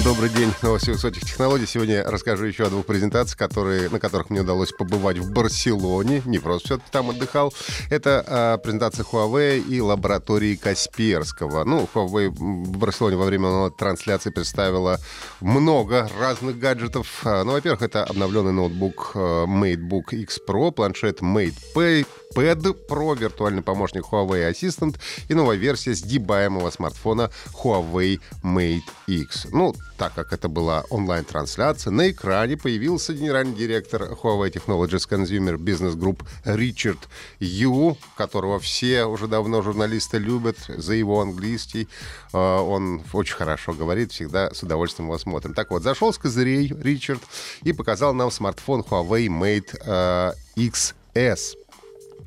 Добрый день, новости высоких технологий. Сегодня расскажу еще о двух презентациях, которые, на которых мне удалось побывать в Барселоне. Не просто все-таки там отдыхал. Это а, презентация Huawei и лаборатории Касперского. Ну, Huawei в Барселоне во время трансляции представила много разных гаджетов. А, ну, во-первых, это обновленный ноутбук а, MateBook X Pro, планшет MatePay, Pad Pro, виртуальный помощник Huawei Assistant и новая версия сгибаемого смартфона Huawei Mate X. Ну, так как это была онлайн-трансляция, на экране появился генеральный директор Huawei Technologies Consumer Business Group Ричард Ю, которого все уже давно журналисты любят за его английский. А, он очень хорошо говорит, всегда с удовольствием его смотрим. Так вот, зашел с козырей Ричард и показал нам смартфон Huawei Mate а, XS.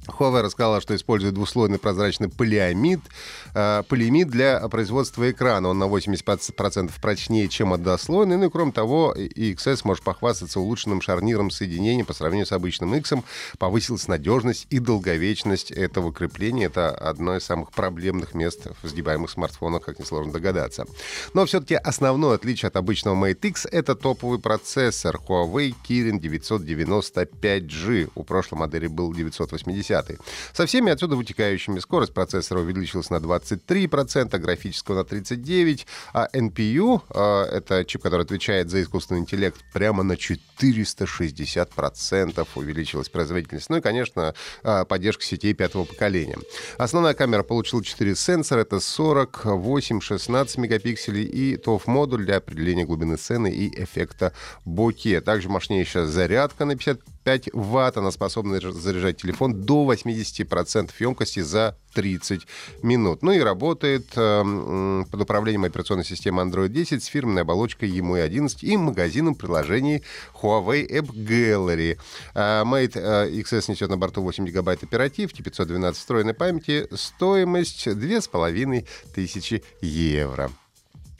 Huawei рассказала, что использует двуслойный прозрачный полиамид, э, полиамид для производства экрана. Он на 80% прочнее, чем однослойный. Ну и кроме того, XS может похвастаться улучшенным шарниром соединения по сравнению с обычным X. Повысилась надежность и долговечность этого крепления. Это одно из самых проблемных мест в сгибаемых смартфонах, как несложно догадаться. Но все-таки основное отличие от обычного Mate X — это топовый процессор Huawei Kirin 995G. У прошлой модели был 980 10 Со всеми отсюда вытекающими скорость процессора увеличилась на 23%, графического на 39%, а NPU, э, это чип, который отвечает за искусственный интеллект, прямо на 460% увеличилась производительность. Ну и, конечно, э, поддержка сетей пятого поколения. Основная камера получила 4 сенсора, это 40, 8, 16 мегапикселей и TOF-модуль для определения глубины сцены и эффекта боке. Также мощнейшая зарядка на 50 5 ватт. Она способна заряжать телефон до 80% емкости за 30 минут. Ну и работает э, под управлением операционной системы Android 10 с фирменной оболочкой EMUI 11 и магазином приложений Huawei App Gallery. Э, Mate э, XS несет на борту 8 гигабайт оперативки, 512 встроенной памяти, стоимость 2500 евро.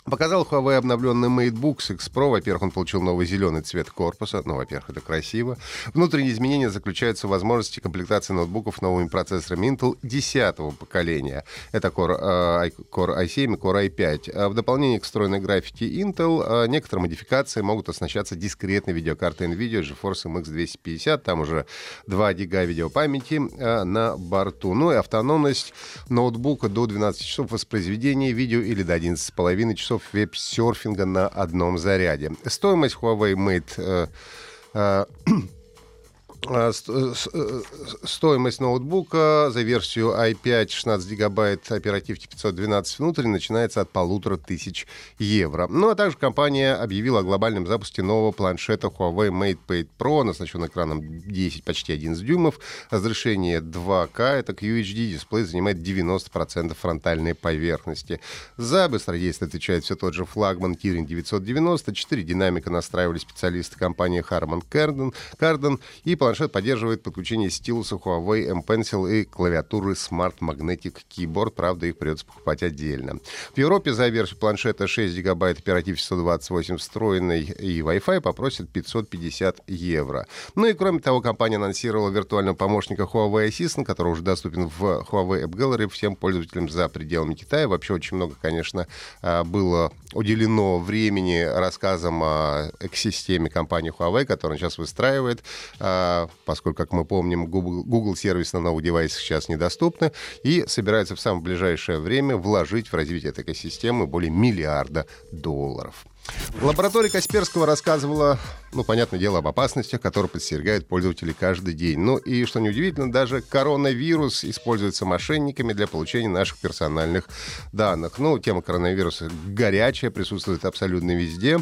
Показал Huawei обновленный MateBook X Pro. Во-первых, он получил новый зеленый цвет корпуса. Ну, во-первых, это красиво. Внутренние изменения заключаются в возможности комплектации ноутбуков новыми процессорами Intel 10 поколения. Это Core, uh, Core i7 и Core i5. А в дополнение к встроенной графике Intel, uh, некоторые модификации могут оснащаться дискретной видеокартой NVIDIA GeForce MX 250. Там уже 2 гига видеопамяти uh, на борту. Ну и автономность ноутбука до 12 часов воспроизведения видео или до 11,5 часов часов веб-серфинга на одном заряде. Стоимость Huawei Mate э, э, стоимость ноутбука за версию i5 16 гигабайт оперативки 512 внутрь начинается от полутора тысяч евро. Ну а также компания объявила о глобальном запуске нового планшета Huawei MatePad Pro. Оснащен экраном 10, почти 11 дюймов. Разрешение 2К, это QHD. Дисплей занимает 90% фронтальной поверхности. За быстродействие отвечает все тот же флагман Kirin 990. 4 динамика настраивали специалисты компании Harman Kardon. Kardon и планшет планшет поддерживает подключение стилуса Huawei M Pencil и клавиатуры Smart Magnetic Keyboard. Правда, их придется покупать отдельно. В Европе за версию планшета 6 гигабайт оператив 128 встроенной и Wi-Fi попросят 550 евро. Ну и кроме того, компания анонсировала виртуального помощника Huawei Assistant, который уже доступен в Huawei App Gallery всем пользователям за пределами Китая. Вообще очень много, конечно, а, было уделено времени рассказам о экосистеме компании Huawei, которую он сейчас выстраивает. Поскольку, как мы помним, Google, Google сервис на новых девайсах сейчас недоступны, и собирается в самое ближайшее время вложить в развитие этой экосистемы более миллиарда долларов. Лаборатория Касперского рассказывала, ну, понятное дело, об опасностях, которые подстерегают пользователей каждый день. Ну и, что неудивительно, даже коронавирус используется мошенниками для получения наших персональных данных. Ну, тема коронавируса горячая, присутствует абсолютно везде.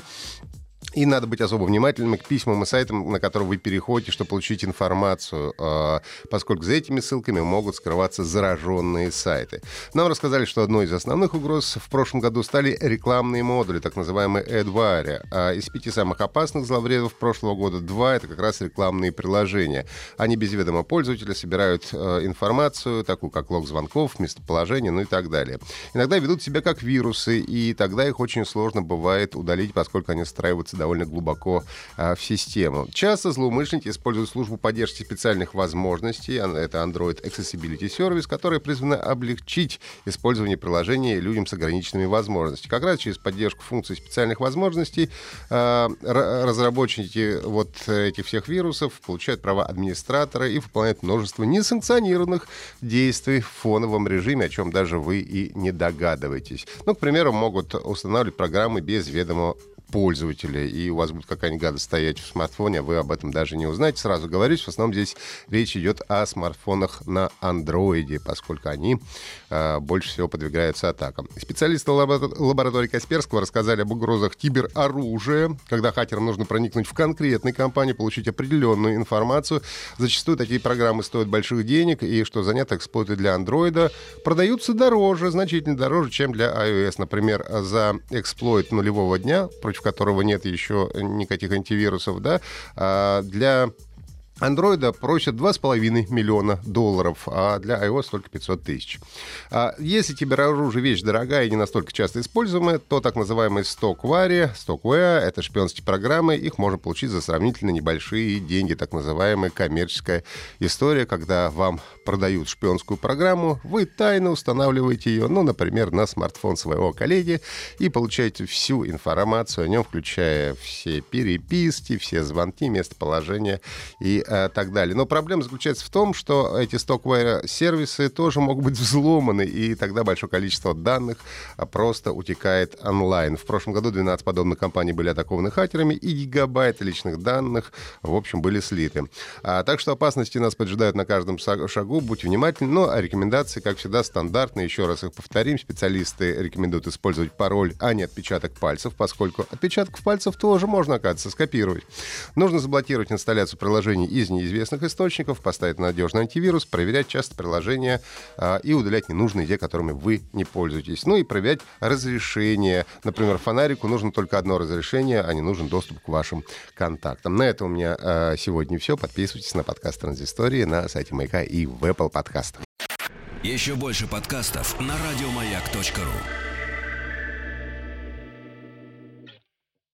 И надо быть особо внимательным к письмам и сайтам, на которые вы переходите, чтобы получить информацию, а, поскольку за этими ссылками могут скрываться зараженные сайты. Нам рассказали, что одной из основных угроз в прошлом году стали рекламные модули, так называемые AdWire. А из пяти самых опасных зловредов прошлого года два — это как раз рекламные приложения. Они без ведома пользователя собирают а, информацию, такую как лог звонков, местоположение, ну и так далее. Иногда ведут себя как вирусы, и тогда их очень сложно бывает удалить, поскольку они встраиваются довольно глубоко а, в систему. Часто злоумышленники используют службу поддержки специальных возможностей, это Android Accessibility Service, которая призвана облегчить использование приложения людям с ограниченными возможностями. Как раз через поддержку функций специальных возможностей а, разработчики вот этих всех вирусов получают права администратора и выполняют множество несанкционированных действий в фоновом режиме, о чем даже вы и не догадываетесь. Ну, к примеру, могут устанавливать программы без ведома пользователя, и у вас будет какая-нибудь гадость стоять в смартфоне, вы об этом даже не узнаете. Сразу говорюсь, в основном здесь речь идет о смартфонах на андроиде, поскольку они э, больше всего подвигаются атакам. Специалисты лаборатории Касперского рассказали об угрозах кибероружия, когда хакерам нужно проникнуть в конкретные компании, получить определенную информацию. Зачастую такие программы стоят больших денег, и что занятые эксплойты для андроида продаются дороже, значительно дороже, чем для iOS. Например, за эксплойт нулевого дня против которого нет еще никаких антивирусов, да, а для Андроида просят 2,5 миллиона долларов, а для iOS только 500 тысяч. А если кибероружие вещь дорогая и не настолько часто используемая, то так называемые стоквари, стоквеа — это шпионские программы, их можно получить за сравнительно небольшие деньги, так называемая коммерческая история, когда вам продают шпионскую программу, вы тайно устанавливаете ее, ну, например, на смартфон своего коллеги и получаете всю информацию о нем, включая все переписки, все звонки, местоположение и э, так далее. Но проблема заключается в том, что эти стоковые сервисы тоже могут быть взломаны, и тогда большое количество данных а, просто утекает онлайн. В прошлом году 12 подобных компаний были атакованы хакерами, и гигабайты личных данных, в общем, были слиты. А, так что опасности нас поджидают на каждом шагу. Будьте внимательны. Ну, рекомендации, как всегда, стандартные. Еще раз их повторим. Специалисты рекомендуют использовать пароль, а не отпечаток пальцев, поскольку отпечатков пальцев тоже можно, оказывается, скопировать. Нужно заблокировать инсталляцию приложений из неизвестных источников, поставить надежный антивирус, проверять часто приложения а, и удалять ненужные те, которыми вы не пользуетесь. Ну и проверять разрешение. Например, фонарику нужно только одно разрешение, а не нужен доступ к вашим контактам. На этом у меня а, сегодня все. Подписывайтесь на подкаст Транзистории на сайте Маяка и в Apple подкастах. Еще больше подкастов на радиомаяк.ру